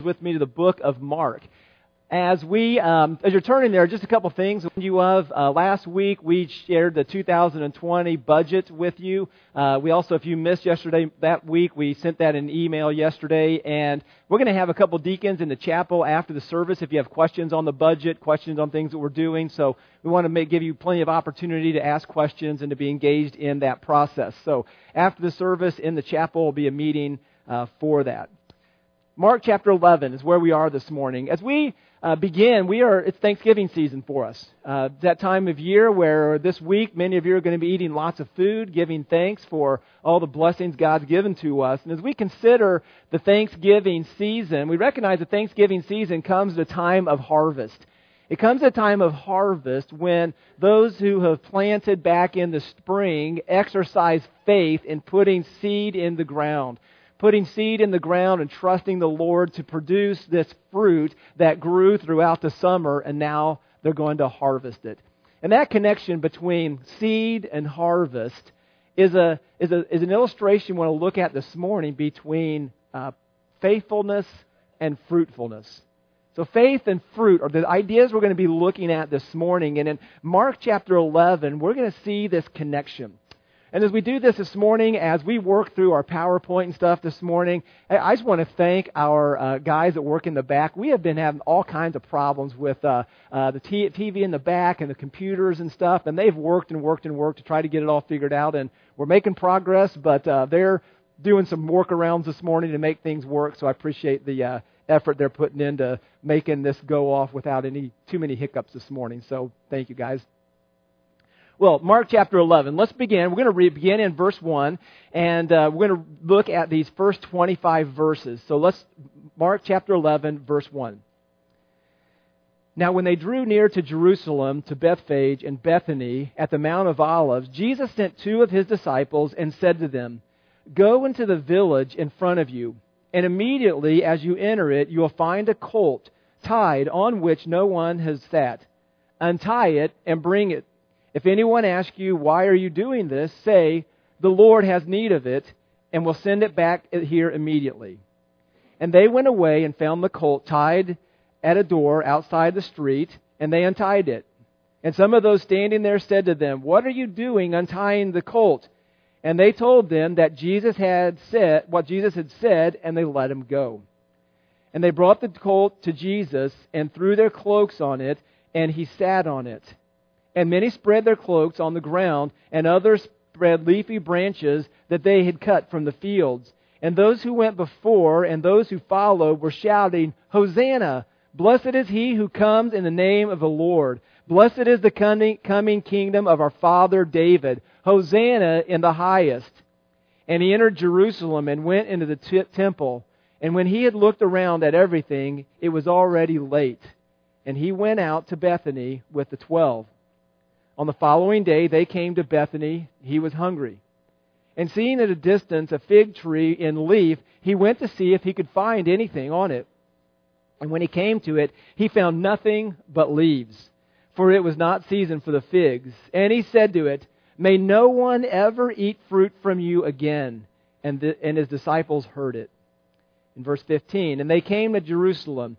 with me to the book of Mark. As we, um, as you're turning there, just a couple things you of. Uh, last week we shared the 2020 budget with you. Uh, we also, if you missed yesterday, that week we sent that in email yesterday, and we're going to have a couple deacons in the chapel after the service. If you have questions on the budget, questions on things that we're doing, so we want to make, give you plenty of opportunity to ask questions and to be engaged in that process. So after the service in the chapel will be a meeting uh, for that. Mark chapter 11 is where we are this morning. As we uh, begin, we are it's Thanksgiving season for us. Uh, that time of year where this week many of you are going to be eating lots of food, giving thanks for all the blessings God's given to us. And as we consider the Thanksgiving season, we recognize the Thanksgiving season comes at a time of harvest. It comes at a time of harvest when those who have planted back in the spring exercise faith in putting seed in the ground putting seed in the ground and trusting the Lord to produce this fruit that grew throughout the summer, and now they're going to harvest it. And that connection between seed and harvest is, a, is, a, is an illustration we want to look at this morning between uh, faithfulness and fruitfulness. So, faith and fruit are the ideas we're going to be looking at this morning. And in Mark chapter 11, we're going to see this connection. And as we do this this morning, as we work through our PowerPoint and stuff this morning, I just want to thank our uh, guys that work in the back. We have been having all kinds of problems with uh, uh, the t- TV in the back and the computers and stuff, and they've worked and worked and worked to try to get it all figured out. And we're making progress, but uh, they're doing some workarounds this morning to make things work. So I appreciate the uh, effort they're putting into making this go off without any too many hiccups this morning. So thank you guys. Well, Mark chapter 11. Let's begin. We're going to re- begin in verse 1, and uh, we're going to look at these first 25 verses. So let's, Mark chapter 11, verse 1. Now, when they drew near to Jerusalem, to Bethphage and Bethany at the Mount of Olives, Jesus sent two of his disciples and said to them, Go into the village in front of you, and immediately as you enter it, you will find a colt tied on which no one has sat. Untie it and bring it if anyone asks you, Why are you doing this? say, The Lord has need of it, and will send it back here immediately. And they went away and found the colt tied at a door outside the street, and they untied it. And some of those standing there said to them, What are you doing untying the colt? And they told them that Jesus had said what Jesus had said, and they let him go. And they brought the colt to Jesus and threw their cloaks on it, and he sat on it. And many spread their cloaks on the ground, and others spread leafy branches that they had cut from the fields. And those who went before and those who followed were shouting, Hosanna! Blessed is he who comes in the name of the Lord. Blessed is the coming kingdom of our father David. Hosanna in the highest. And he entered Jerusalem and went into the t- temple. And when he had looked around at everything, it was already late. And he went out to Bethany with the twelve. On the following day, they came to Bethany. He was hungry. And seeing at a distance a fig tree in leaf, he went to see if he could find anything on it. And when he came to it, he found nothing but leaves, for it was not season for the figs. And he said to it, May no one ever eat fruit from you again. And, the, and his disciples heard it. In verse 15, and they came to Jerusalem.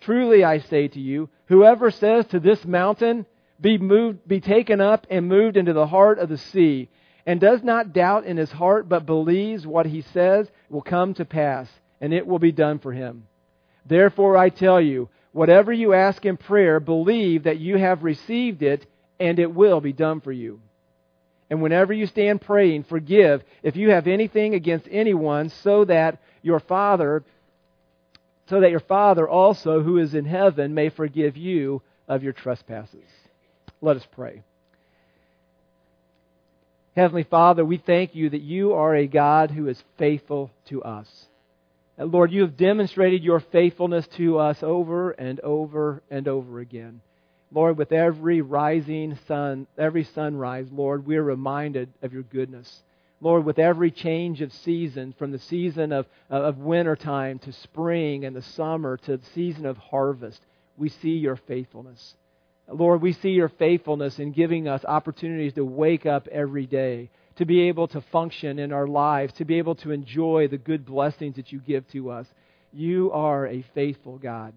Truly I say to you, whoever says to this mountain, be moved, be taken up and moved into the heart of the sea, and does not doubt in his heart, but believes what he says will come to pass, and it will be done for him. Therefore I tell you, Whatever you ask in prayer, believe that you have received it and it will be done for you. And whenever you stand praying, forgive if you have anything against anyone, so that your Father, so that your Father also, who is in heaven, may forgive you of your trespasses. Let us pray. Heavenly Father, we thank you that you are a God who is faithful to us. And Lord, you have demonstrated your faithfulness to us over and over and over again. Lord, with every rising sun, every sunrise, Lord, we are reminded of your goodness. Lord, with every change of season, from the season of, of wintertime to spring and the summer to the season of harvest, we see your faithfulness. Lord, we see your faithfulness in giving us opportunities to wake up every day, to be able to function in our lives, to be able to enjoy the good blessings that you give to us. You are a faithful God.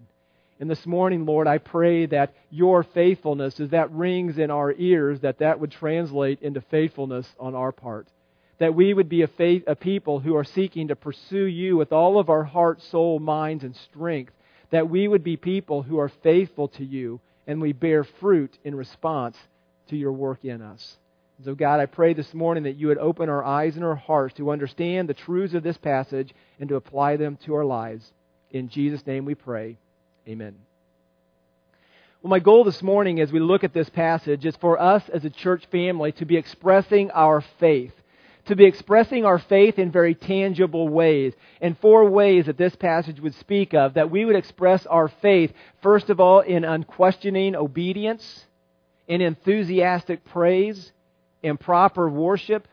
And this morning, Lord, I pray that your faithfulness, as that rings in our ears, that that would translate into faithfulness on our part. That we would be a, faith, a people who are seeking to pursue you with all of our heart, soul, minds, and strength. That we would be people who are faithful to you and we bear fruit in response to your work in us. So, God, I pray this morning that you would open our eyes and our hearts to understand the truths of this passage and to apply them to our lives. In Jesus' name we pray. Amen. Well, my goal this morning as we look at this passage is for us as a church family to be expressing our faith to be expressing our faith in very tangible ways. And four ways that this passage would speak of that we would express our faith, first of all, in unquestioning obedience, in enthusiastic praise, in proper worship,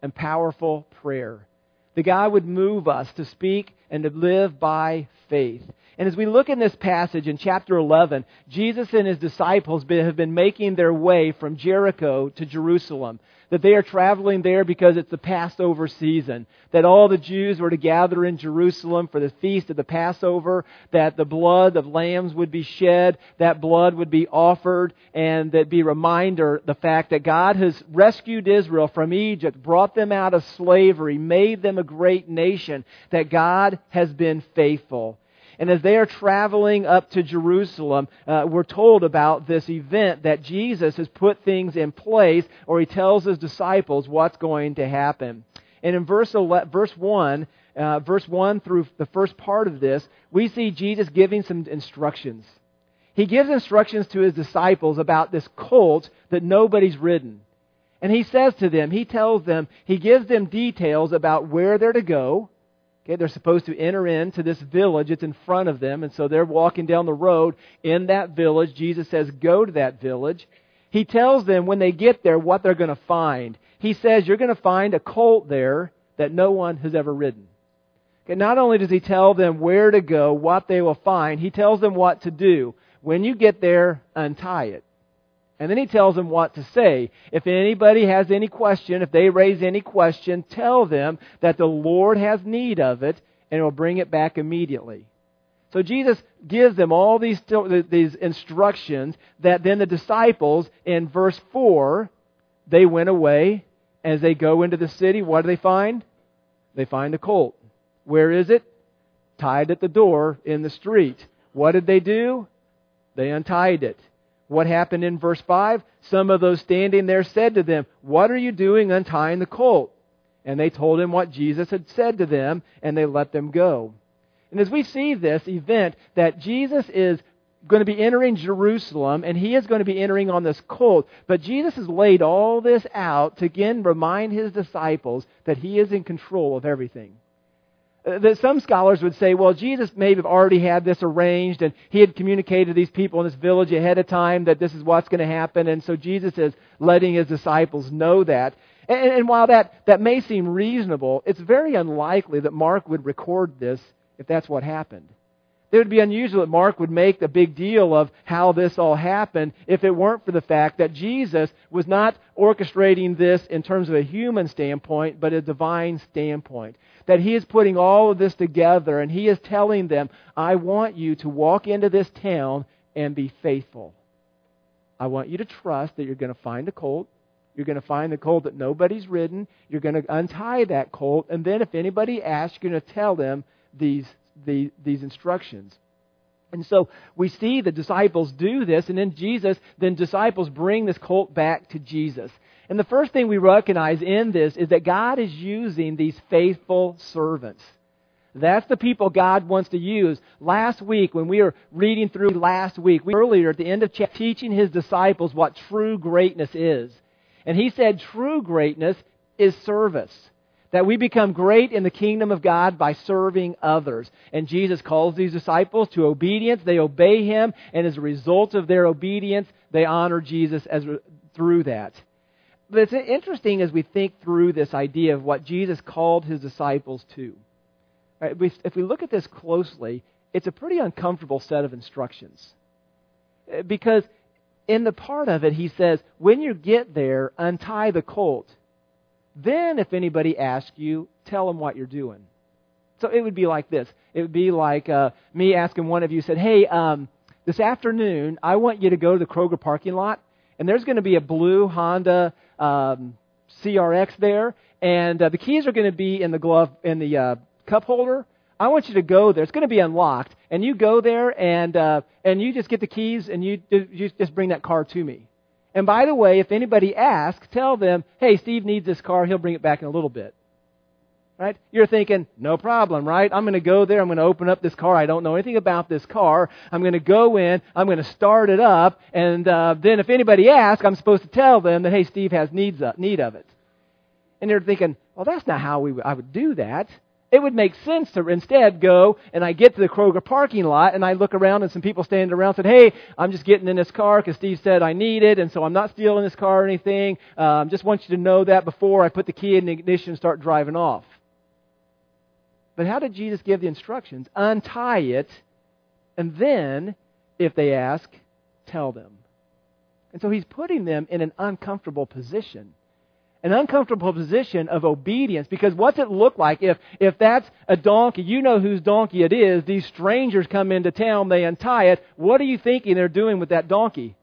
and powerful prayer. The God would move us to speak and to live by faith. And as we look in this passage in chapter 11, Jesus and his disciples have been making their way from Jericho to Jerusalem that they are traveling there because it's the Passover season, that all the Jews were to gather in Jerusalem for the feast of the Passover, that the blood of lambs would be shed, that blood would be offered, and that be reminder the fact that God has rescued Israel from Egypt, brought them out of slavery, made them a great nation, that God has been faithful. And as they are traveling up to Jerusalem, uh, we're told about this event that Jesus has put things in place, or he tells his disciples what's going to happen. And in verse, 11, verse 1, uh, verse 1 through the first part of this, we see Jesus giving some instructions. He gives instructions to his disciples about this colt that nobody's ridden. And he says to them, he tells them, he gives them details about where they're to go, Okay, they're supposed to enter into this village. It's in front of them. And so they're walking down the road in that village. Jesus says, go to that village. He tells them when they get there what they're going to find. He says, you're going to find a colt there that no one has ever ridden. Okay, not only does he tell them where to go, what they will find, he tells them what to do. When you get there, untie it. And then he tells them what to say. If anybody has any question, if they raise any question, tell them that the Lord has need of it and will bring it back immediately. So Jesus gives them all these, these instructions that then the disciples, in verse 4, they went away. As they go into the city, what do they find? They find a colt. Where is it? Tied at the door in the street. What did they do? They untied it. What happened in verse 5? Some of those standing there said to them, What are you doing untying the colt? And they told him what Jesus had said to them, and they let them go. And as we see this event, that Jesus is going to be entering Jerusalem, and he is going to be entering on this colt. But Jesus has laid all this out to again remind his disciples that he is in control of everything. Uh, that some scholars would say, well, Jesus may have already had this arranged and he had communicated to these people in this village ahead of time that this is what's going to happen. And so Jesus is letting his disciples know that. And, and while that, that may seem reasonable, it's very unlikely that Mark would record this if that's what happened. It would be unusual that Mark would make a big deal of how this all happened if it weren't for the fact that Jesus was not orchestrating this in terms of a human standpoint, but a divine standpoint. That he is putting all of this together and he is telling them, I want you to walk into this town and be faithful. I want you to trust that you're going to find a colt. You're going to find the colt that nobody's ridden. You're going to untie that colt. And then if anybody asks, you're going to tell them these the, these instructions. And so we see the disciples do this, and then Jesus, then disciples bring this colt back to Jesus. And the first thing we recognize in this is that God is using these faithful servants. That's the people God wants to use. Last week, when we were reading through last week, we earlier at the end of chapter, teaching his disciples what true greatness is. And he said true greatness is service. That we become great in the kingdom of God by serving others. And Jesus calls these disciples to obedience. They obey him, and as a result of their obedience, they honor Jesus as, through that. But it's interesting as we think through this idea of what Jesus called his disciples to. Right? If we look at this closely, it's a pretty uncomfortable set of instructions. Because in the part of it, he says, when you get there, untie the colt. Then, if anybody asks you, tell them what you're doing. So it would be like this. It would be like uh, me asking one of you, said, hey, um, this afternoon, I want you to go to the Kroger parking lot, and there's going to be a blue Honda um, CRX there, and uh, the keys are going to be in the glove in the uh, cup holder. I want you to go there. It's going to be unlocked, and you go there and uh, and you just get the keys and you you just bring that car to me. And by the way, if anybody asks, tell them, hey, Steve needs this car. He'll bring it back in a little bit. Right? You're thinking, no problem, right? I'm going to go there. I'm going to open up this car. I don't know anything about this car. I'm going to go in. I'm going to start it up. And uh, then if anybody asks, I'm supposed to tell them that, hey, Steve has needs of, need of it. And they're thinking, well, that's not how we, I would do that. It would make sense to instead go and I get to the Kroger parking lot and I look around and some people standing around said, "Hey, I'm just getting in this car because Steve said I need it, and so I'm not stealing this car or anything. Um, just want you to know that before I put the key in the ignition and start driving off." But how did Jesus give the instructions? Untie it, and then, if they ask, tell them. And so he's putting them in an uncomfortable position. An uncomfortable position of obedience because what's it look like if, if that's a donkey, you know whose donkey it is, these strangers come into town, they untie it, what are you thinking they're doing with that donkey?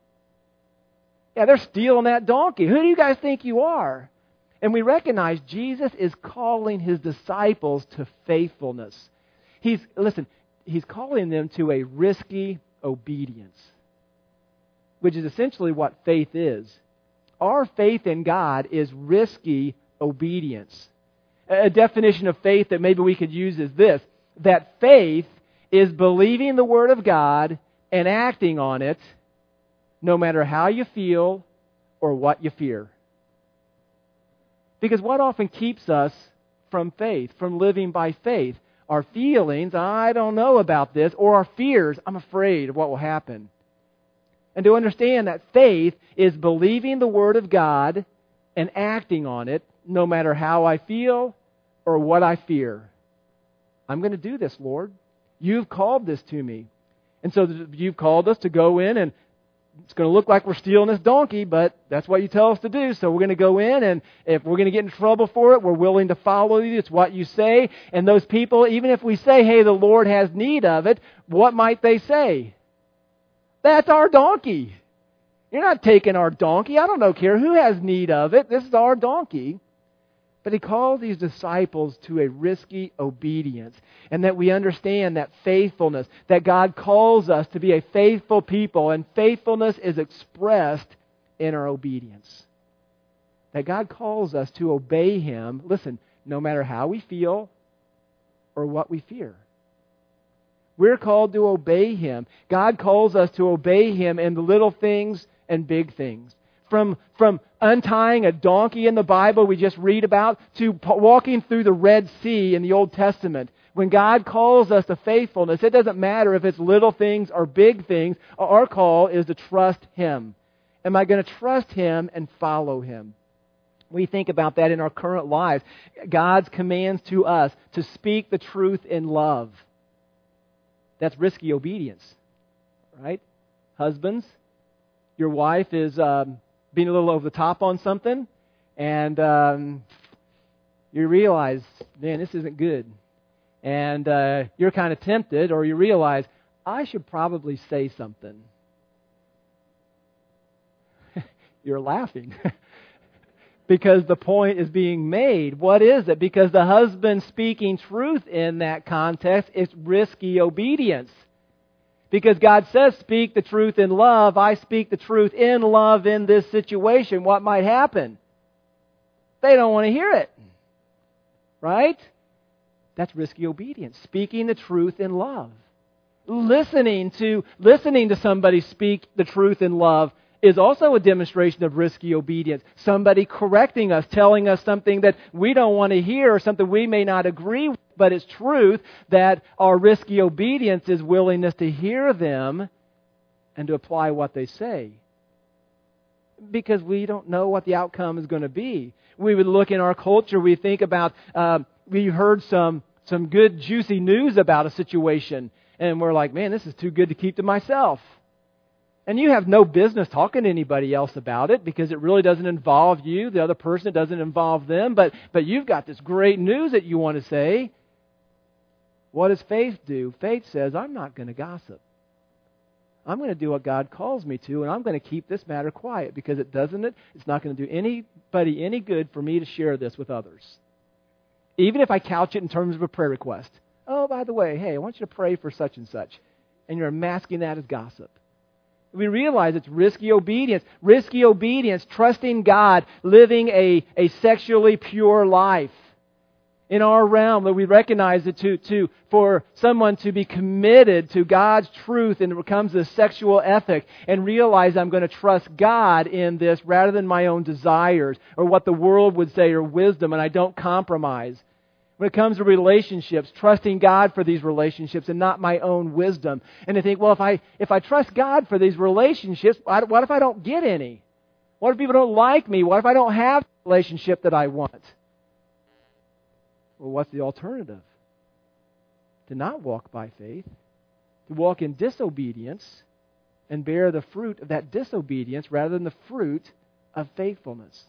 Yeah, they're stealing that donkey. Who do you guys think you are? And we recognize Jesus is calling his disciples to faithfulness. He's, listen, he's calling them to a risky obedience, which is essentially what faith is. Our faith in God is risky obedience. A definition of faith that maybe we could use is this that faith is believing the Word of God and acting on it no matter how you feel or what you fear. Because what often keeps us from faith, from living by faith? Our feelings, I don't know about this, or our fears, I'm afraid of what will happen. And to understand that faith is believing the Word of God and acting on it no matter how I feel or what I fear. I'm going to do this, Lord. You've called this to me. And so you've called us to go in and it's going to look like we're stealing this donkey, but that's what you tell us to do. So we're going to go in, and if we're going to get in trouble for it, we're willing to follow you. It's what you say. And those people, even if we say, hey, the Lord has need of it, what might they say? That's our donkey. You're not taking our donkey. I don't know, care who has need of it. This is our donkey. But he calls these disciples to a risky obedience. And that we understand that faithfulness, that God calls us to be a faithful people, and faithfulness is expressed in our obedience. That God calls us to obey Him, listen, no matter how we feel or what we fear. We're called to obey Him. God calls us to obey Him in the little things and big things from, from untying a donkey in the Bible we just read about to walking through the Red Sea in the Old Testament. When God calls us to faithfulness, it doesn't matter if it's little things or big things. Our call is to trust Him. Am I going to trust Him and follow Him? We think about that in our current lives. God's commands to us to speak the truth in love. That's risky obedience, right? Husbands, your wife is um, being a little over the top on something, and um, you realize, man, this isn't good. And uh, you're kind of tempted, or you realize, I should probably say something. you're laughing. because the point is being made. What is it? Because the husband speaking truth in that context is risky obedience. Because God says, speak the truth in love. I speak the truth in love in this situation. What might happen? They don't want to hear it. Right? That's risky obedience. Speaking the truth in love. Listening to, listening to somebody speak the truth in love is also a demonstration of risky obedience. Somebody correcting us, telling us something that we don't want to hear or something we may not agree with, but it's truth that our risky obedience is willingness to hear them and to apply what they say. Because we don't know what the outcome is going to be. We would look in our culture, we think about, uh, we heard some, some good, juicy news about a situation, and we're like, man, this is too good to keep to myself. And you have no business talking to anybody else about it because it really doesn't involve you. The other person, it doesn't involve them. But, but you've got this great news that you want to say. What does faith do? Faith says, I'm not going to gossip. I'm going to do what God calls me to, and I'm going to keep this matter quiet because it doesn't it? It's not going to do anybody any good for me to share this with others. Even if I couch it in terms of a prayer request. Oh, by the way, hey, I want you to pray for such and such. And you're masking that as gossip. We realize it's risky obedience. Risky obedience, trusting God, living a, a sexually pure life. In our realm, that we recognize it to, to, for someone to be committed to God's truth and it becomes a sexual ethic and realize I'm going to trust God in this rather than my own desires or what the world would say or wisdom and I don't compromise when it comes to relationships, trusting God for these relationships and not my own wisdom. And to think, well, if I, if I trust God for these relationships, what if I don't get any? What if people don't like me? What if I don't have the relationship that I want? Well, what's the alternative? To not walk by faith, to walk in disobedience and bear the fruit of that disobedience rather than the fruit of faithfulness.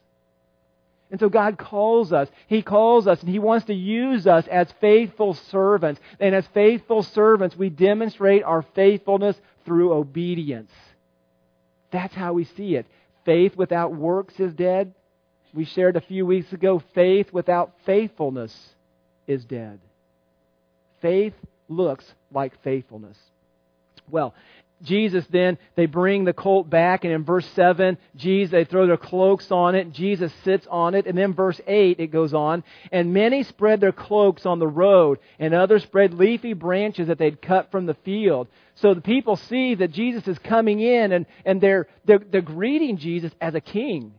And so God calls us. He calls us and He wants to use us as faithful servants. And as faithful servants, we demonstrate our faithfulness through obedience. That's how we see it. Faith without works is dead. We shared a few weeks ago faith without faithfulness is dead. Faith looks like faithfulness. Well, Jesus then, they bring the colt back, and in verse 7, Jesus, they throw their cloaks on it. Jesus sits on it. And then verse 8, it goes on, and many spread their cloaks on the road, and others spread leafy branches that they'd cut from the field. So the people see that Jesus is coming in, and, and they're, they're, they're greeting Jesus as a king.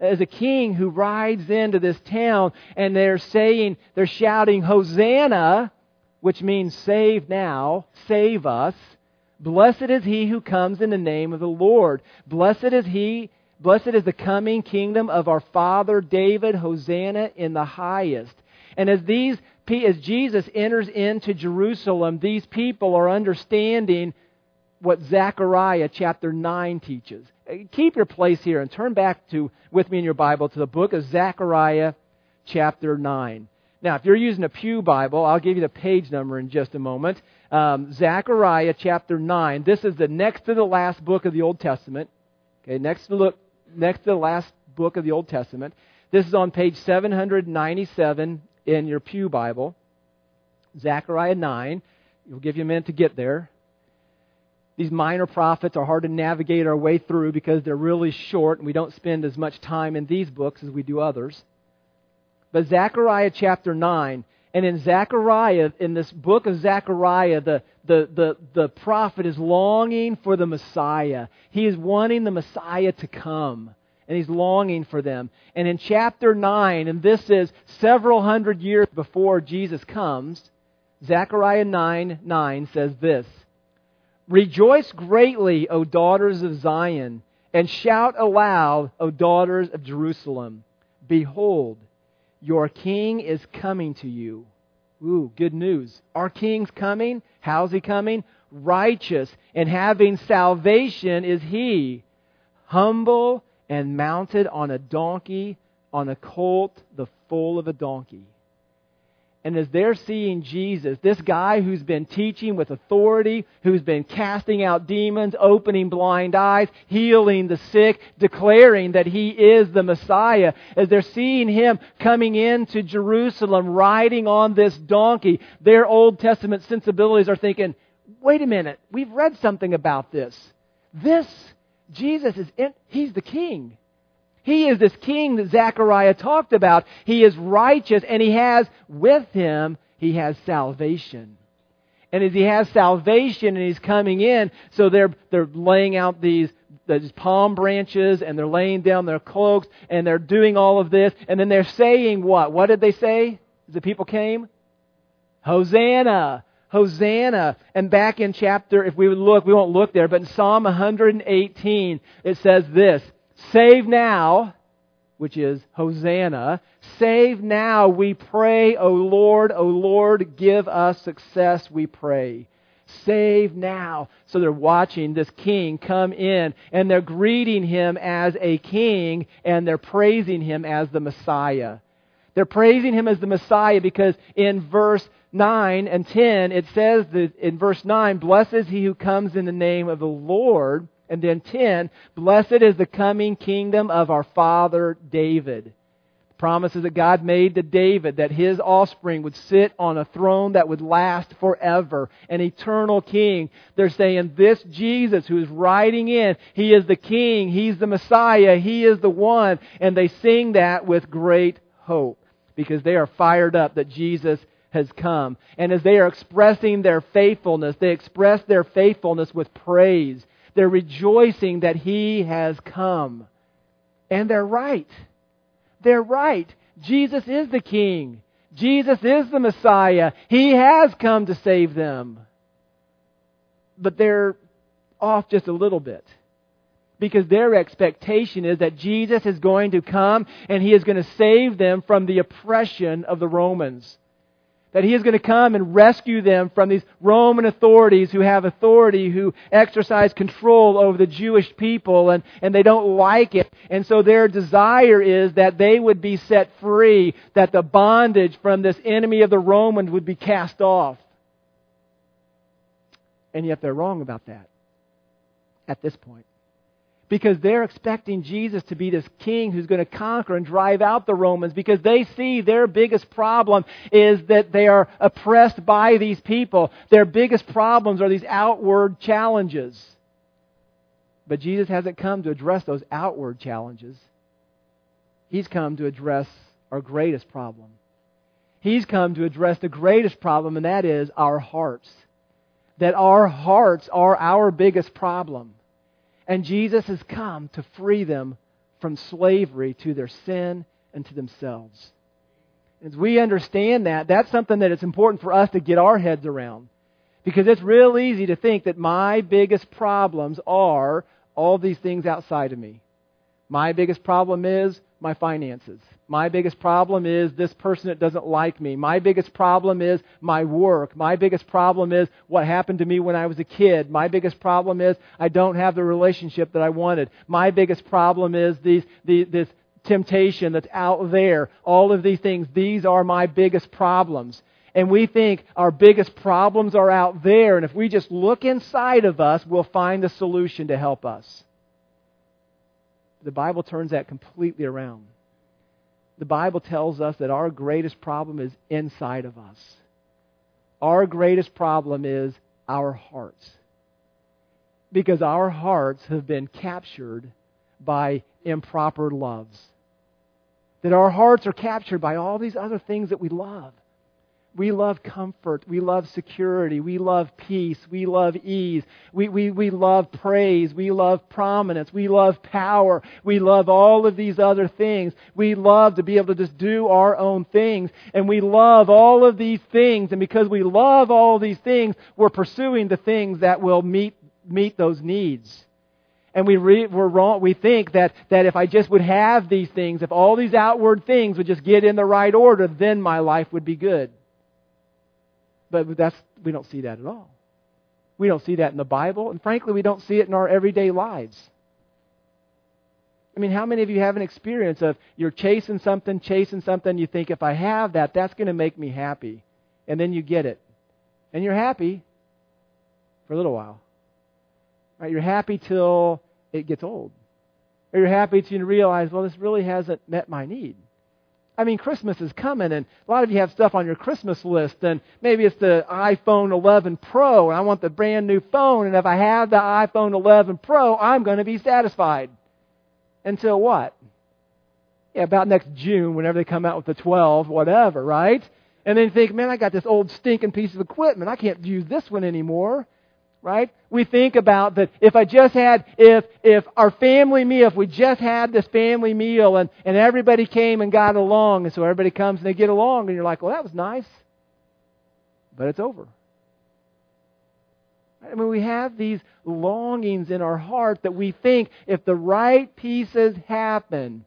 As a king who rides into this town, and they're saying, they're shouting, Hosanna, which means save now, save us. Blessed is he who comes in the name of the Lord. Blessed is he, blessed is the coming kingdom of our father David. Hosanna in the highest. And as these, as Jesus enters into Jerusalem, these people are understanding what Zechariah chapter 9 teaches. Uh, keep your place here and turn back to, with me in your Bible to the book of Zechariah chapter 9. Now, if you're using a Pew Bible, I'll give you the page number in just a moment um, Zechariah chapter 9. This is the next to the last book of the Old Testament. Okay, next to, look, next to the last book of the Old Testament. This is on page 797 in your Pew Bible. Zechariah 9. It'll give you a minute to get there. These minor prophets are hard to navigate our way through because they're really short and we don't spend as much time in these books as we do others. But Zechariah chapter 9 and in Zechariah, in this book of Zechariah, the, the, the, the prophet is longing for the Messiah. He is wanting the Messiah to come. And he's longing for them. And in chapter 9, and this is several hundred years before Jesus comes, Zechariah 9 9 says this Rejoice greatly, O daughters of Zion, and shout aloud, O daughters of Jerusalem. Behold, your king is coming to you. Ooh, good news. Our king's coming. How's he coming? Righteous and having salvation is he. Humble and mounted on a donkey, on a colt, the foal of a donkey. And as they're seeing Jesus, this guy who's been teaching with authority, who's been casting out demons, opening blind eyes, healing the sick, declaring that he is the Messiah, as they're seeing him coming into Jerusalem riding on this donkey, their Old Testament sensibilities are thinking, wait a minute, we've read something about this. This Jesus is in, he's the king. He is this king that Zechariah talked about. He is righteous and he has with him, he has salvation. And as he has salvation and he's coming in, so they're, they're laying out these, these palm branches and they're laying down their cloaks and they're doing all of this. And then they're saying what? What did they say the people came? Hosanna! Hosanna. And back in chapter, if we would look, we won't look there, but in Psalm 118, it says this Save now, which is Hosanna. Save now, we pray, O Lord, O Lord, give us success, we pray. Save now. So they're watching this king come in and they're greeting him as a king and they're praising him as the Messiah. They're praising him as the Messiah because in verse 9 and 10 it says that in verse 9, Blessed is he who comes in the name of the Lord. And then 10, blessed is the coming kingdom of our father David. Promises that God made to David that his offspring would sit on a throne that would last forever, an eternal king. They're saying this Jesus who is riding in, he is the king, he's the Messiah, he is the one. And they sing that with great hope because they are fired up that Jesus has come. And as they are expressing their faithfulness, they express their faithfulness with praise. They're rejoicing that He has come. And they're right. They're right. Jesus is the King. Jesus is the Messiah. He has come to save them. But they're off just a little bit. Because their expectation is that Jesus is going to come and He is going to save them from the oppression of the Romans that he is going to come and rescue them from these Roman authorities who have authority, who exercise control over the Jewish people, and, and they don't like it. And so their desire is that they would be set free, that the bondage from this enemy of the Romans would be cast off. And yet they're wrong about that at this point because they're expecting Jesus to be this king who's going to conquer and drive out the Romans because they see their biggest problem is that they are oppressed by these people. Their biggest problems are these outward challenges. But Jesus hasn't come to address those outward challenges. He's come to address our greatest problem. He's come to address the greatest problem, and that is our hearts. That our hearts are our biggest problem. And Jesus has come to free them from slavery to their sin and to themselves. As we understand that, that's something that it's important for us to get our heads around. Because it's real easy to think that my biggest problems are all these things outside of me. My biggest problem is my finances. My biggest problem is this person that doesn't like me. My biggest problem is my work. My biggest problem is what happened to me when I was a kid. My biggest problem is I don't have the relationship that I wanted. My biggest problem is these, the, this temptation that's out there. All of these things, these are my biggest problems. And we think our biggest problems are out there, and if we just look inside of us, we'll find the solution to help us. The Bible turns that completely around the Bible tells us that our greatest problem is inside of us. Our greatest problem is our hearts. Because our hearts have been captured by improper loves. That our hearts are captured by all these other things that we love. We love comfort. We love security. We love peace. We love ease. We, we, we love praise. We love prominence. We love power. We love all of these other things. We love to be able to just do our own things. And we love all of these things. And because we love all these things, we're pursuing the things that will meet, meet those needs. And we re, we're wrong. We think that, that if I just would have these things, if all these outward things would just get in the right order, then my life would be good. But that's, we don't see that at all. We don't see that in the Bible, and frankly, we don't see it in our everyday lives. I mean, how many of you have an experience of you're chasing something, chasing something, you think, if I have that, that's going to make me happy. And then you get it. And you're happy for a little while. Right? You're happy till it gets old. Or you're happy till you realize, well, this really hasn't met my need. I mean, Christmas is coming, and a lot of you have stuff on your Christmas list, and maybe it's the iPhone 11 Pro, and I want the brand new phone, and if I have the iPhone 11 Pro, I'm going to be satisfied. Until what? Yeah, about next June, whenever they come out with the 12, whatever, right? And then think, man, I got this old stinking piece of equipment. I can't use this one anymore right? We think about that if I just had, if, if our family meal, if we just had this family meal and, and everybody came and got along, and so everybody comes and they get along, and you're like, well, that was nice. But it's over. I mean, we have these longings in our heart that we think if the right pieces happen,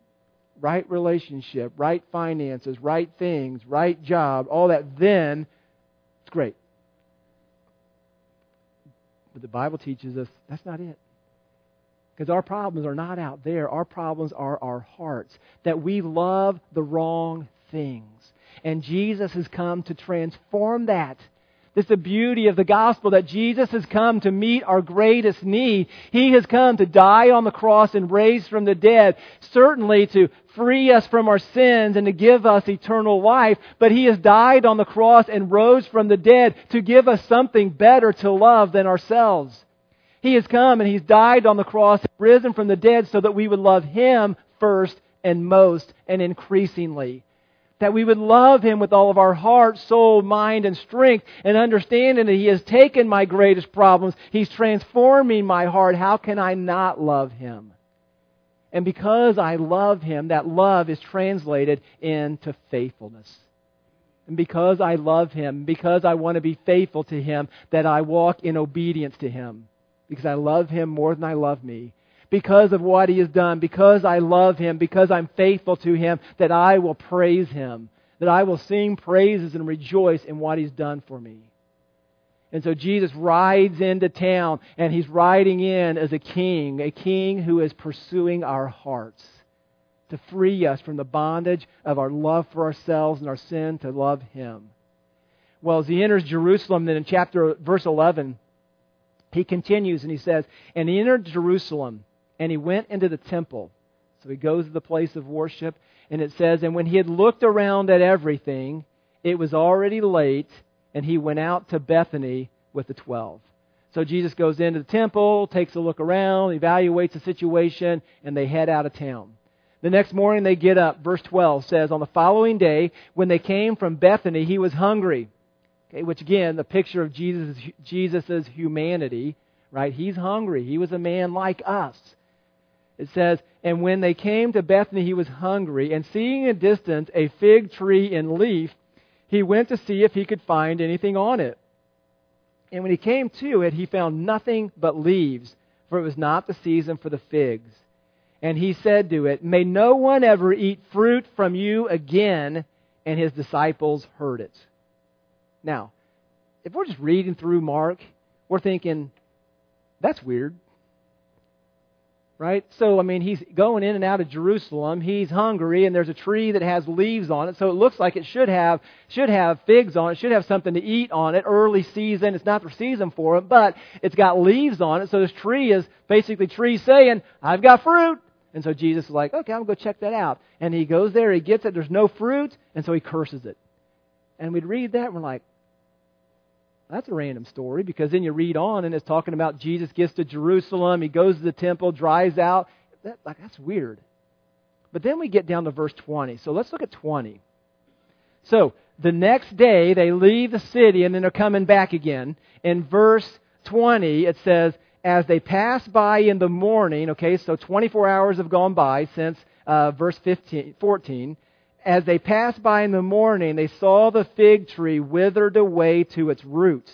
right relationship, right finances, right things, right job, all that, then it's great. But the Bible teaches us that's not it. Because our problems are not out there. Our problems are our hearts. That we love the wrong things. And Jesus has come to transform that. Is the beauty of the gospel that Jesus has come to meet our greatest need. He has come to die on the cross and raise from the dead, certainly to free us from our sins and to give us eternal life, but He has died on the cross and rose from the dead to give us something better to love than ourselves. He has come and He's died on the cross, risen from the dead so that we would love Him first and most and increasingly that we would love Him with all of our heart, soul, mind, and strength, and understanding that He has taken my greatest problems. He's transforming my heart. How can I not love Him? And because I love Him, that love is translated into faithfulness. And because I love Him, because I want to be faithful to Him, that I walk in obedience to Him. Because I love Him more than I love me because of what He has done, because I love Him, because I'm faithful to Him, that I will praise Him, that I will sing praises and rejoice in what He's done for me. And so Jesus rides into town, and He's riding in as a king, a king who is pursuing our hearts to free us from the bondage of our love for ourselves and our sin to love Him. Well, as he enters Jerusalem, then in chapter verse 11, he continues and he says, And he entered Jerusalem and he went into the temple. So he goes to the place of worship, and it says, And when he had looked around at everything, it was already late, and he went out to Bethany with the twelve. So Jesus goes into the temple, takes a look around, evaluates the situation, and they head out of town. The next morning they get up. Verse 12 says, On the following day, when they came from Bethany, he was hungry. Okay, which again, the picture of Jesus' Jesus's humanity, right? He's hungry. He was a man like us. It says, And when they came to Bethany, he was hungry, and seeing in a distance a fig tree in leaf, he went to see if he could find anything on it. And when he came to it, he found nothing but leaves, for it was not the season for the figs. And he said to it, May no one ever eat fruit from you again. And his disciples heard it. Now, if we're just reading through Mark, we're thinking, that's weird right? So, I mean, he's going in and out of Jerusalem. He's hungry, and there's a tree that has leaves on it, so it looks like it should have should have figs on it, should have something to eat on it. Early season, it's not the season for it, but it's got leaves on it. So this tree is basically tree saying, "I've got fruit." And so Jesus is like, "Okay, I'm to go check that out." And he goes there, he gets it. There's no fruit, and so he curses it. And we'd read that, and we're like, that's a random story because then you read on and it's talking about Jesus gets to Jerusalem, he goes to the temple, dries out. That, like that's weird. But then we get down to verse 20. So let's look at 20. So the next day they leave the city and then they're coming back again. In verse 20 it says, as they pass by in the morning, okay, so 24 hours have gone by since uh, verse 15, 14 as they passed by in the morning, they saw the fig tree withered away to its roots.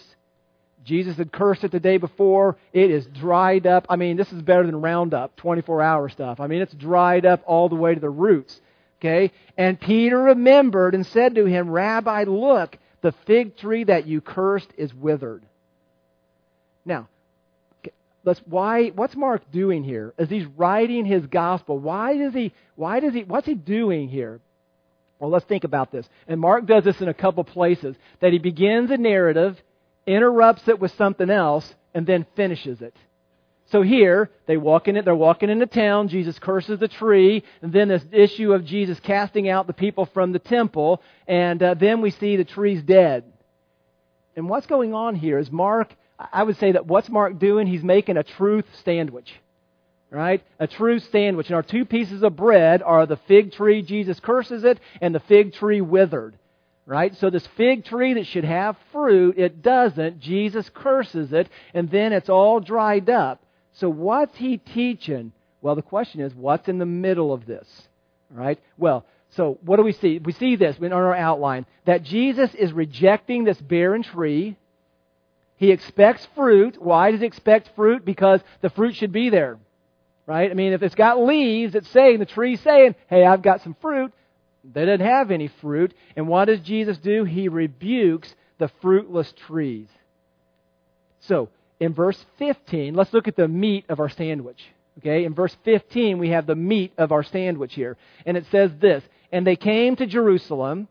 Jesus had cursed it the day before. It is dried up. I mean, this is better than Roundup, 24 hour stuff. I mean, it's dried up all the way to the roots. Okay? And Peter remembered and said to him, Rabbi, look, the fig tree that you cursed is withered. Now, let's why what's Mark doing here? As he's writing his gospel, why does he why does he what's he doing here? Well, let's think about this. And Mark does this in a couple places that he begins a narrative, interrupts it with something else, and then finishes it. So here, they walk in it, they're walking into town, Jesus curses the tree, and then this issue of Jesus casting out the people from the temple, and uh, then we see the tree's dead. And what's going on here is Mark, I would say that what's Mark doing? He's making a truth sandwich. Right? A true sandwich. And our two pieces of bread are the fig tree, Jesus curses it, and the fig tree withered. Right? So this fig tree that should have fruit, it doesn't. Jesus curses it, and then it's all dried up. So what's he teaching? Well, the question is, what's in the middle of this? Right? Well, so what do we see? We see this in our outline that Jesus is rejecting this barren tree. He expects fruit. Why does he expect fruit? Because the fruit should be there. Right? I mean, if it's got leaves, it's saying, the tree's saying, hey, I've got some fruit. They didn't have any fruit. And what does Jesus do? He rebukes the fruitless trees. So, in verse 15, let's look at the meat of our sandwich. Okay, in verse 15, we have the meat of our sandwich here. And it says this And they came to Jerusalem,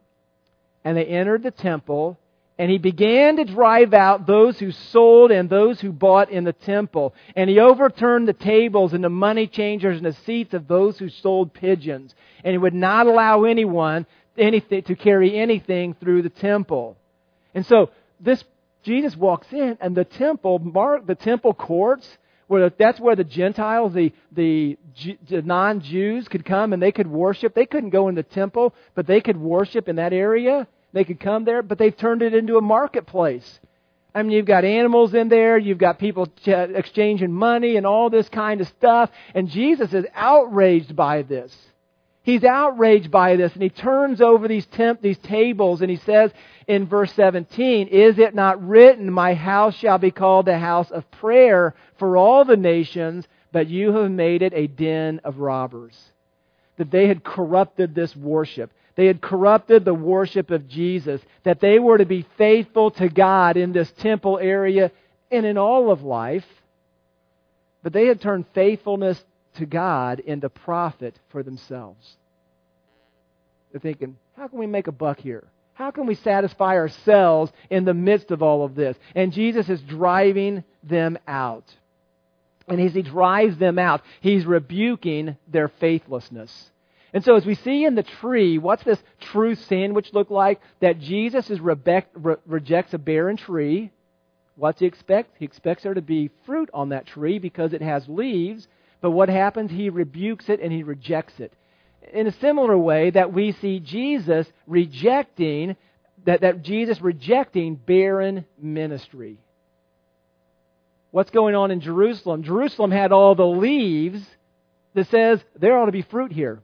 and they entered the temple, and he began to drive out those who sold and those who bought in the temple. And he overturned the tables and the money changers and the seats of those who sold pigeons. And he would not allow anyone anything, to carry anything through the temple. And so this Jesus walks in, and the temple, mark the temple courts, where that's where the Gentiles, the the, the non-Jews, could come and they could worship. They couldn't go in the temple, but they could worship in that area. They could come there, but they've turned it into a marketplace. I mean, you've got animals in there, you've got people exchanging money and all this kind of stuff, and Jesus is outraged by this. He's outraged by this, and he turns over these temp, these tables, and he says, in verse 17, Is it not written, My house shall be called a house of prayer for all the nations, but you have made it a den of robbers? That they had corrupted this worship. They had corrupted the worship of Jesus. That they were to be faithful to God in this temple area and in all of life. But they had turned faithfulness to God into profit for themselves. They're thinking, how can we make a buck here? How can we satisfy ourselves in the midst of all of this? And Jesus is driving them out. And as he drives them out, he's rebuking their faithlessness. And so, as we see in the tree, what's this truth sandwich look like? That Jesus is re- rejects a barren tree. What's he expect? He expects there to be fruit on that tree because it has leaves. But what happens? He rebukes it and he rejects it in a similar way that we see Jesus rejecting that, that Jesus rejecting barren ministry. What's going on in Jerusalem? Jerusalem had all the leaves that says there ought to be fruit here.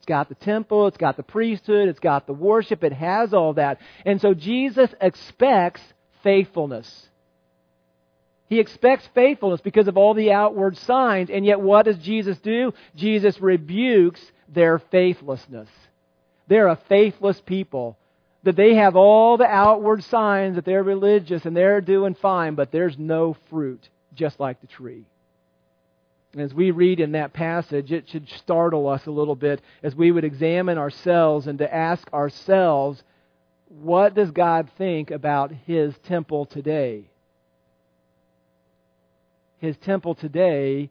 It's got the temple, it's got the priesthood, it's got the worship, it has all that. And so Jesus expects faithfulness. He expects faithfulness because of all the outward signs. And yet, what does Jesus do? Jesus rebukes their faithlessness. They're a faithless people. That they have all the outward signs that they're religious and they're doing fine, but there's no fruit, just like the tree. As we read in that passage, it should startle us a little bit as we would examine ourselves and to ask ourselves, what does God think about His temple today? His temple today,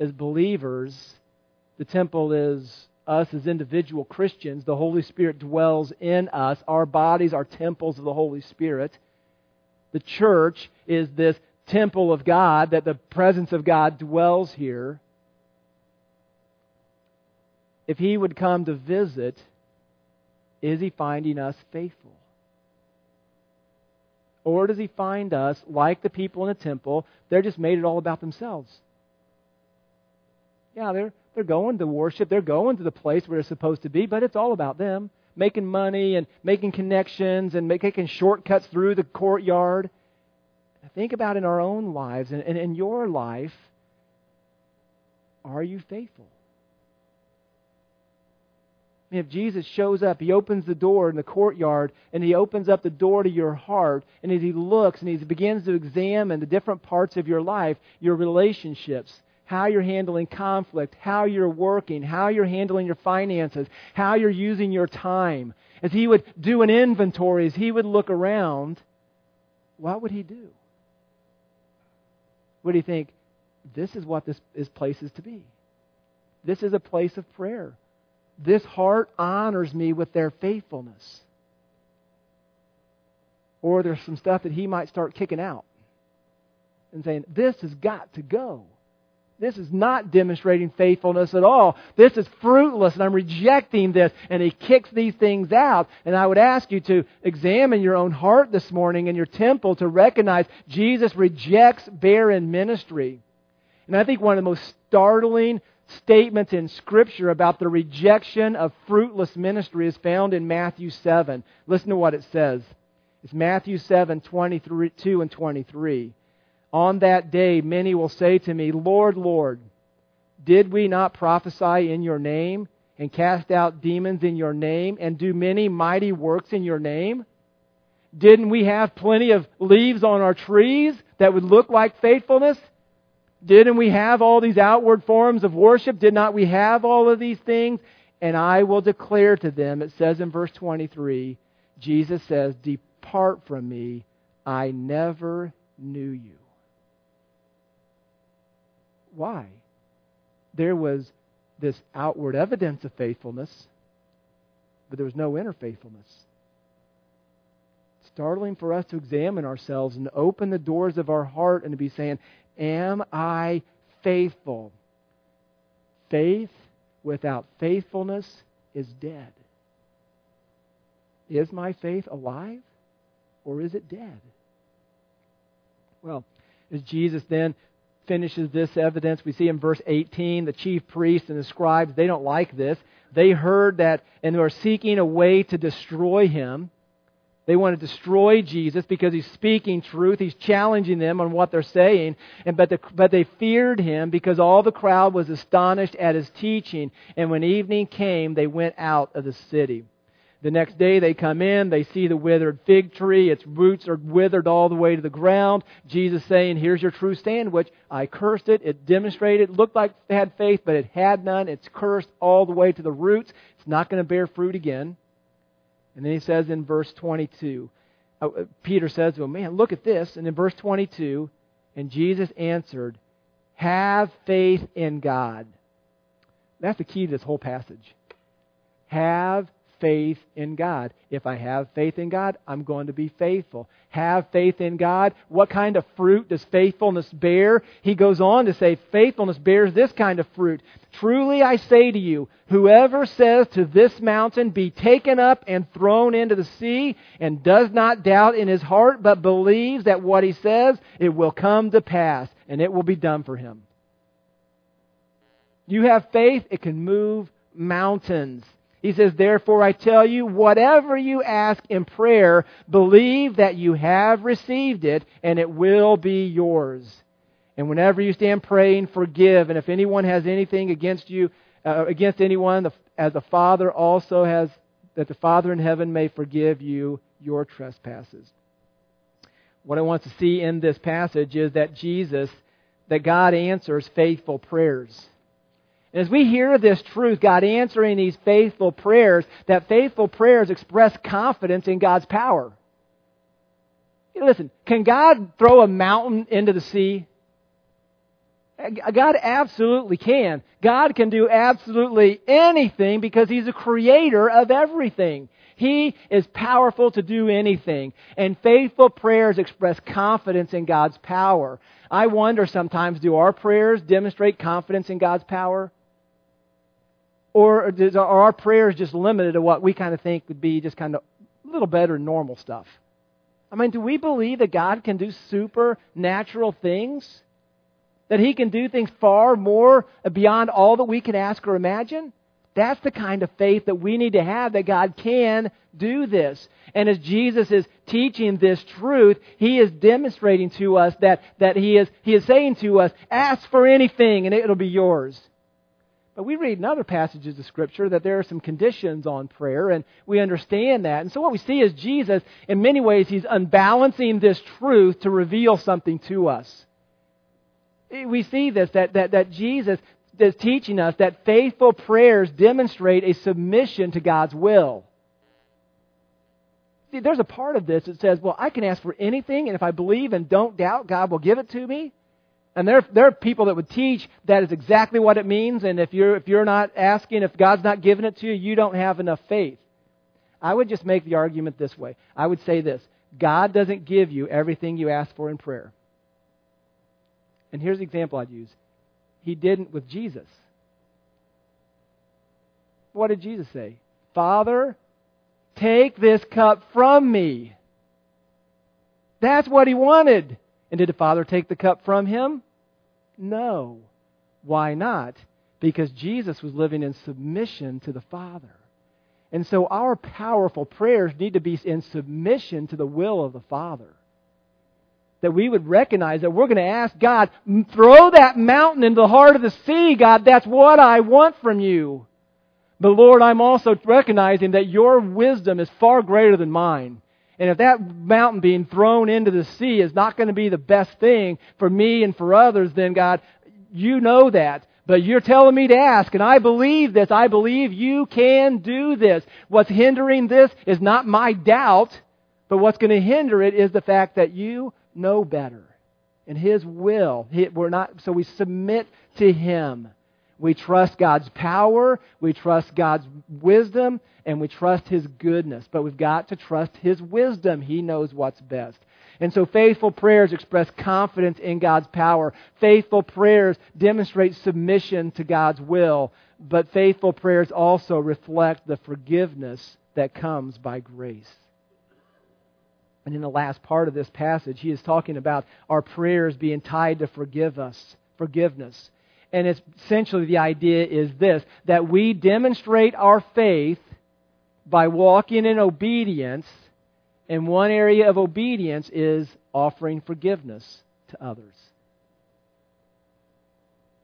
as believers, the temple is us as individual Christians. The Holy Spirit dwells in us. Our bodies are temples of the Holy Spirit. The church is this temple of God, that the presence of God dwells here. If He would come to visit, is He finding us faithful? Or does He find us like the people in the temple? They're just made it all about themselves. Yeah, they're they're going to worship. They're going to the place where they're supposed to be, but it's all about them making money and making connections and making shortcuts through the courtyard. Think about in our own lives and in your life. Are you faithful? if Jesus shows up, he opens the door in the courtyard and he opens up the door to your heart. And as he looks and he begins to examine the different parts of your life, your relationships, how you're handling conflict, how you're working, how you're handling your finances, how you're using your time. As he would do an inventory, as he would look around, what would he do? Would he think, this is what this, this place is to be. This is a place of prayer. This heart honors me with their faithfulness. Or there's some stuff that he might start kicking out and saying, This has got to go. This is not demonstrating faithfulness at all. This is fruitless, and I'm rejecting this. And he kicks these things out. And I would ask you to examine your own heart this morning in your temple to recognize Jesus rejects barren ministry. And I think one of the most startling statements in Scripture about the rejection of fruitless ministry is found in Matthew 7. Listen to what it says. It's Matthew 7, 22 and 23. On that day, many will say to me, Lord, Lord, did we not prophesy in your name and cast out demons in your name and do many mighty works in your name? Didn't we have plenty of leaves on our trees that would look like faithfulness? Didn't we have all these outward forms of worship? Did not we have all of these things? And I will declare to them, it says in verse 23, Jesus says, Depart from me, I never knew you. Why? There was this outward evidence of faithfulness, but there was no inner faithfulness. Startling for us to examine ourselves and open the doors of our heart and to be saying, Am I faithful? Faith without faithfulness is dead. Is my faith alive or is it dead? Well, as Jesus then finishes this evidence. We see in verse 18 the chief priests and the scribes, they don't like this. They heard that and they are seeking a way to destroy him. They want to destroy Jesus because he's speaking truth. He's challenging them on what they're saying. And, but, the, but they feared him because all the crowd was astonished at his teaching. And when evening came, they went out of the city. The next day they come in, they see the withered fig tree, its roots are withered all the way to the ground. Jesus saying, Here's your true stand, which I cursed it. It demonstrated, it looked like it had faith, but it had none. It's cursed all the way to the roots. It's not going to bear fruit again. And then he says in verse 22, uh, uh, Peter says to him, Man, look at this. And in verse 22, and Jesus answered, Have faith in God. That's the key to this whole passage. Have faith in God. If I have faith in God, I'm going to be faithful. Have faith in God. What kind of fruit does faithfulness bear? He goes on to say, faithfulness bears this kind of fruit. Truly I say to you, whoever says to this mountain, be taken up and thrown into the sea, and does not doubt in his heart, but believes that what he says, it will come to pass, and it will be done for him. You have faith, it can move mountains. He says, Therefore I tell you, whatever you ask in prayer, believe that you have received it, and it will be yours. And whenever you stand praying, forgive. And if anyone has anything against you, uh, against anyone, as the Father also has, that the Father in heaven may forgive you your trespasses. What I want to see in this passage is that Jesus, that God answers faithful prayers. And as we hear this truth, God answering these faithful prayers, that faithful prayers express confidence in God's power. Listen, can God throw a mountain into the sea? God absolutely can. God can do absolutely anything because He's a creator of everything. He is powerful to do anything. And faithful prayers express confidence in God's power. I wonder sometimes do our prayers demonstrate confidence in God's power? Or uh, are our prayers just limited to what we kind of think would be just kind of a little better normal stuff? I mean, do we believe that God can do supernatural things? That He can do things far more beyond all that we can ask or imagine? That's the kind of faith that we need to have that God can do this. And as Jesus is teaching this truth, He is demonstrating to us that, that he, is, he is saying to us, ask for anything and it'll be yours. But we read in other passages of Scripture that there are some conditions on prayer, and we understand that. And so what we see is Jesus, in many ways, he's unbalancing this truth to reveal something to us. Eh, we see this, that, that, that Jesus is teaching us that faithful prayers demonstrate a submission to God's will. See, there's a part of this that says, well, I can ask for anything, and if I believe and don't doubt, God will give it to me. And there, there are people that would teach that is exactly what it means, and if you're, if you're not asking, if God's not giving it to you, you don't have enough faith. I would just make the argument this way. I would say this God doesn't give you everything you ask for in prayer. And here's the example I'd use He didn't with Jesus. What did Jesus say? Father, take this cup from me. That's what he wanted. And did the Father take the cup from him? No. Why not? Because Jesus was living in submission to the Father. And so our powerful prayers need to be in submission to the will of the Father. That we would recognize that we're going to ask God, throw that mountain into the heart of the sea, God. That's what I want from you. But Lord, I'm also recognizing that your wisdom is far greater than mine. And if that mountain being thrown into the sea is not going to be the best thing for me and for others, then God, you know that. But you're telling me to ask, and I believe this. I believe you can do this. What's hindering this is not my doubt, but what's going to hinder it is the fact that you know better. And His will. We're not, so we submit to Him. We trust God's power, we trust God's wisdom, and we trust His goodness. But we've got to trust His wisdom. He knows what's best. And so faithful prayers express confidence in God's power. Faithful prayers demonstrate submission to God's will. But faithful prayers also reflect the forgiveness that comes by grace. And in the last part of this passage, he is talking about our prayers being tied to forgive us, forgiveness. And it's essentially the idea is this that we demonstrate our faith by walking in obedience. And one area of obedience is offering forgiveness to others.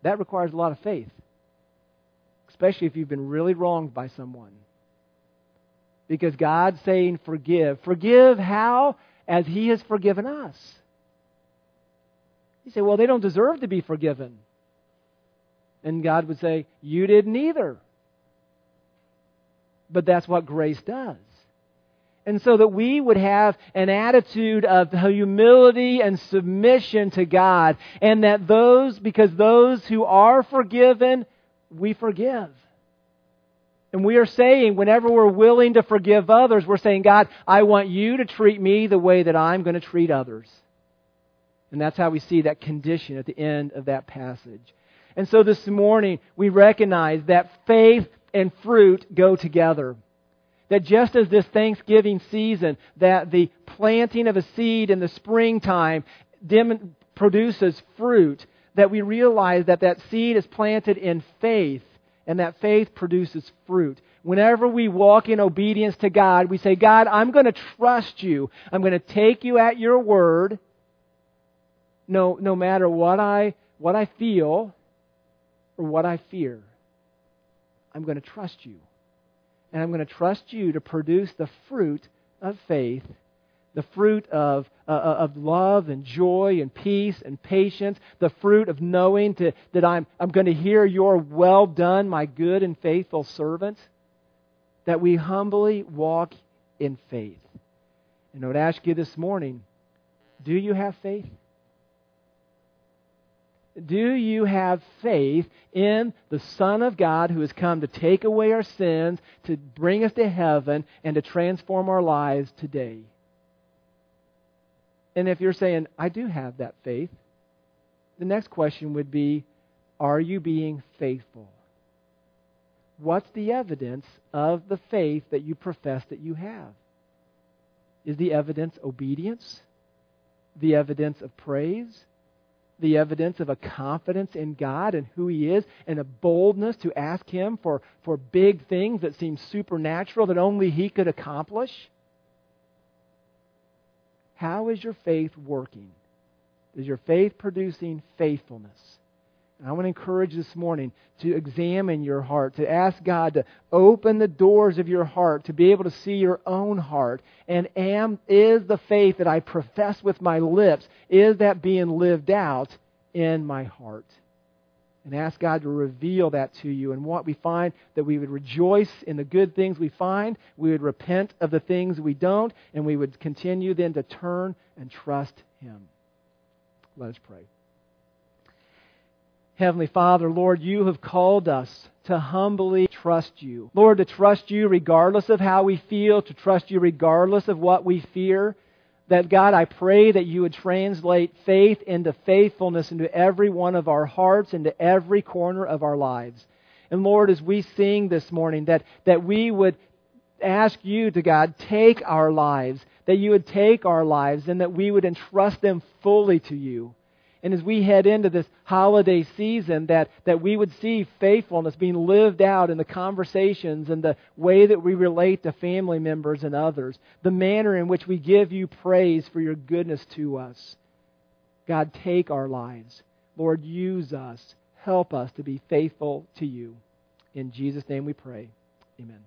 That requires a lot of faith, especially if you've been really wronged by someone. Because God's saying, forgive. Forgive how? As He has forgiven us. You say, well, they don't deserve to be forgiven. And God would say, You didn't either. But that's what grace does. And so that we would have an attitude of humility and submission to God, and that those, because those who are forgiven, we forgive. And we are saying, whenever we're willing to forgive others, we're saying, God, I want you to treat me the way that I'm going to treat others. And that's how we see that condition at the end of that passage. And so this morning, we recognize that faith and fruit go together. That just as this Thanksgiving season, that the planting of a seed in the springtime produces fruit, that we realize that that seed is planted in faith, and that faith produces fruit. Whenever we walk in obedience to God, we say, God, I'm going to trust you. I'm going to take you at your word, no, no matter what I, what I feel, or what I fear. I'm going to trust you. And I'm going to trust you to produce the fruit of faith, the fruit of, uh, uh, of love and joy and peace and patience, the fruit of knowing to, that I'm, I'm going to hear your well done, my good and faithful servant. That we humbly walk in faith. And I would ask you this morning do you have faith? Do you have faith in the Son of God who has come to take away our sins, to bring us to heaven, and to transform our lives today? And if you're saying, I do have that faith, the next question would be, Are you being faithful? What's the evidence of the faith that you profess that you have? Is the evidence obedience? The evidence of praise? The evidence of a confidence in God and who He is, and a boldness to ask Him for, for big things that seem supernatural that only He could accomplish? How is your faith working? Is your faith producing faithfulness? And I want to encourage this morning to examine your heart, to ask God to open the doors of your heart, to be able to see your own heart. And am, is the faith that I profess with my lips, is that being lived out in my heart? And ask God to reveal that to you. And what we find, that we would rejoice in the good things we find, we would repent of the things we don't, and we would continue then to turn and trust Him. Let us pray. Heavenly Father, Lord, you have called us to humbly trust you. Lord, to trust you regardless of how we feel, to trust you regardless of what we fear. That God, I pray that you would translate faith into faithfulness into every one of our hearts, into every corner of our lives. And Lord, as we sing this morning, that, that we would ask you to, God, take our lives, that you would take our lives, and that we would entrust them fully to you. And as we head into this holiday season, that, that we would see faithfulness being lived out in the conversations and the way that we relate to family members and others, the manner in which we give you praise for your goodness to us. God, take our lives. Lord, use us. Help us to be faithful to you. In Jesus' name we pray. Amen.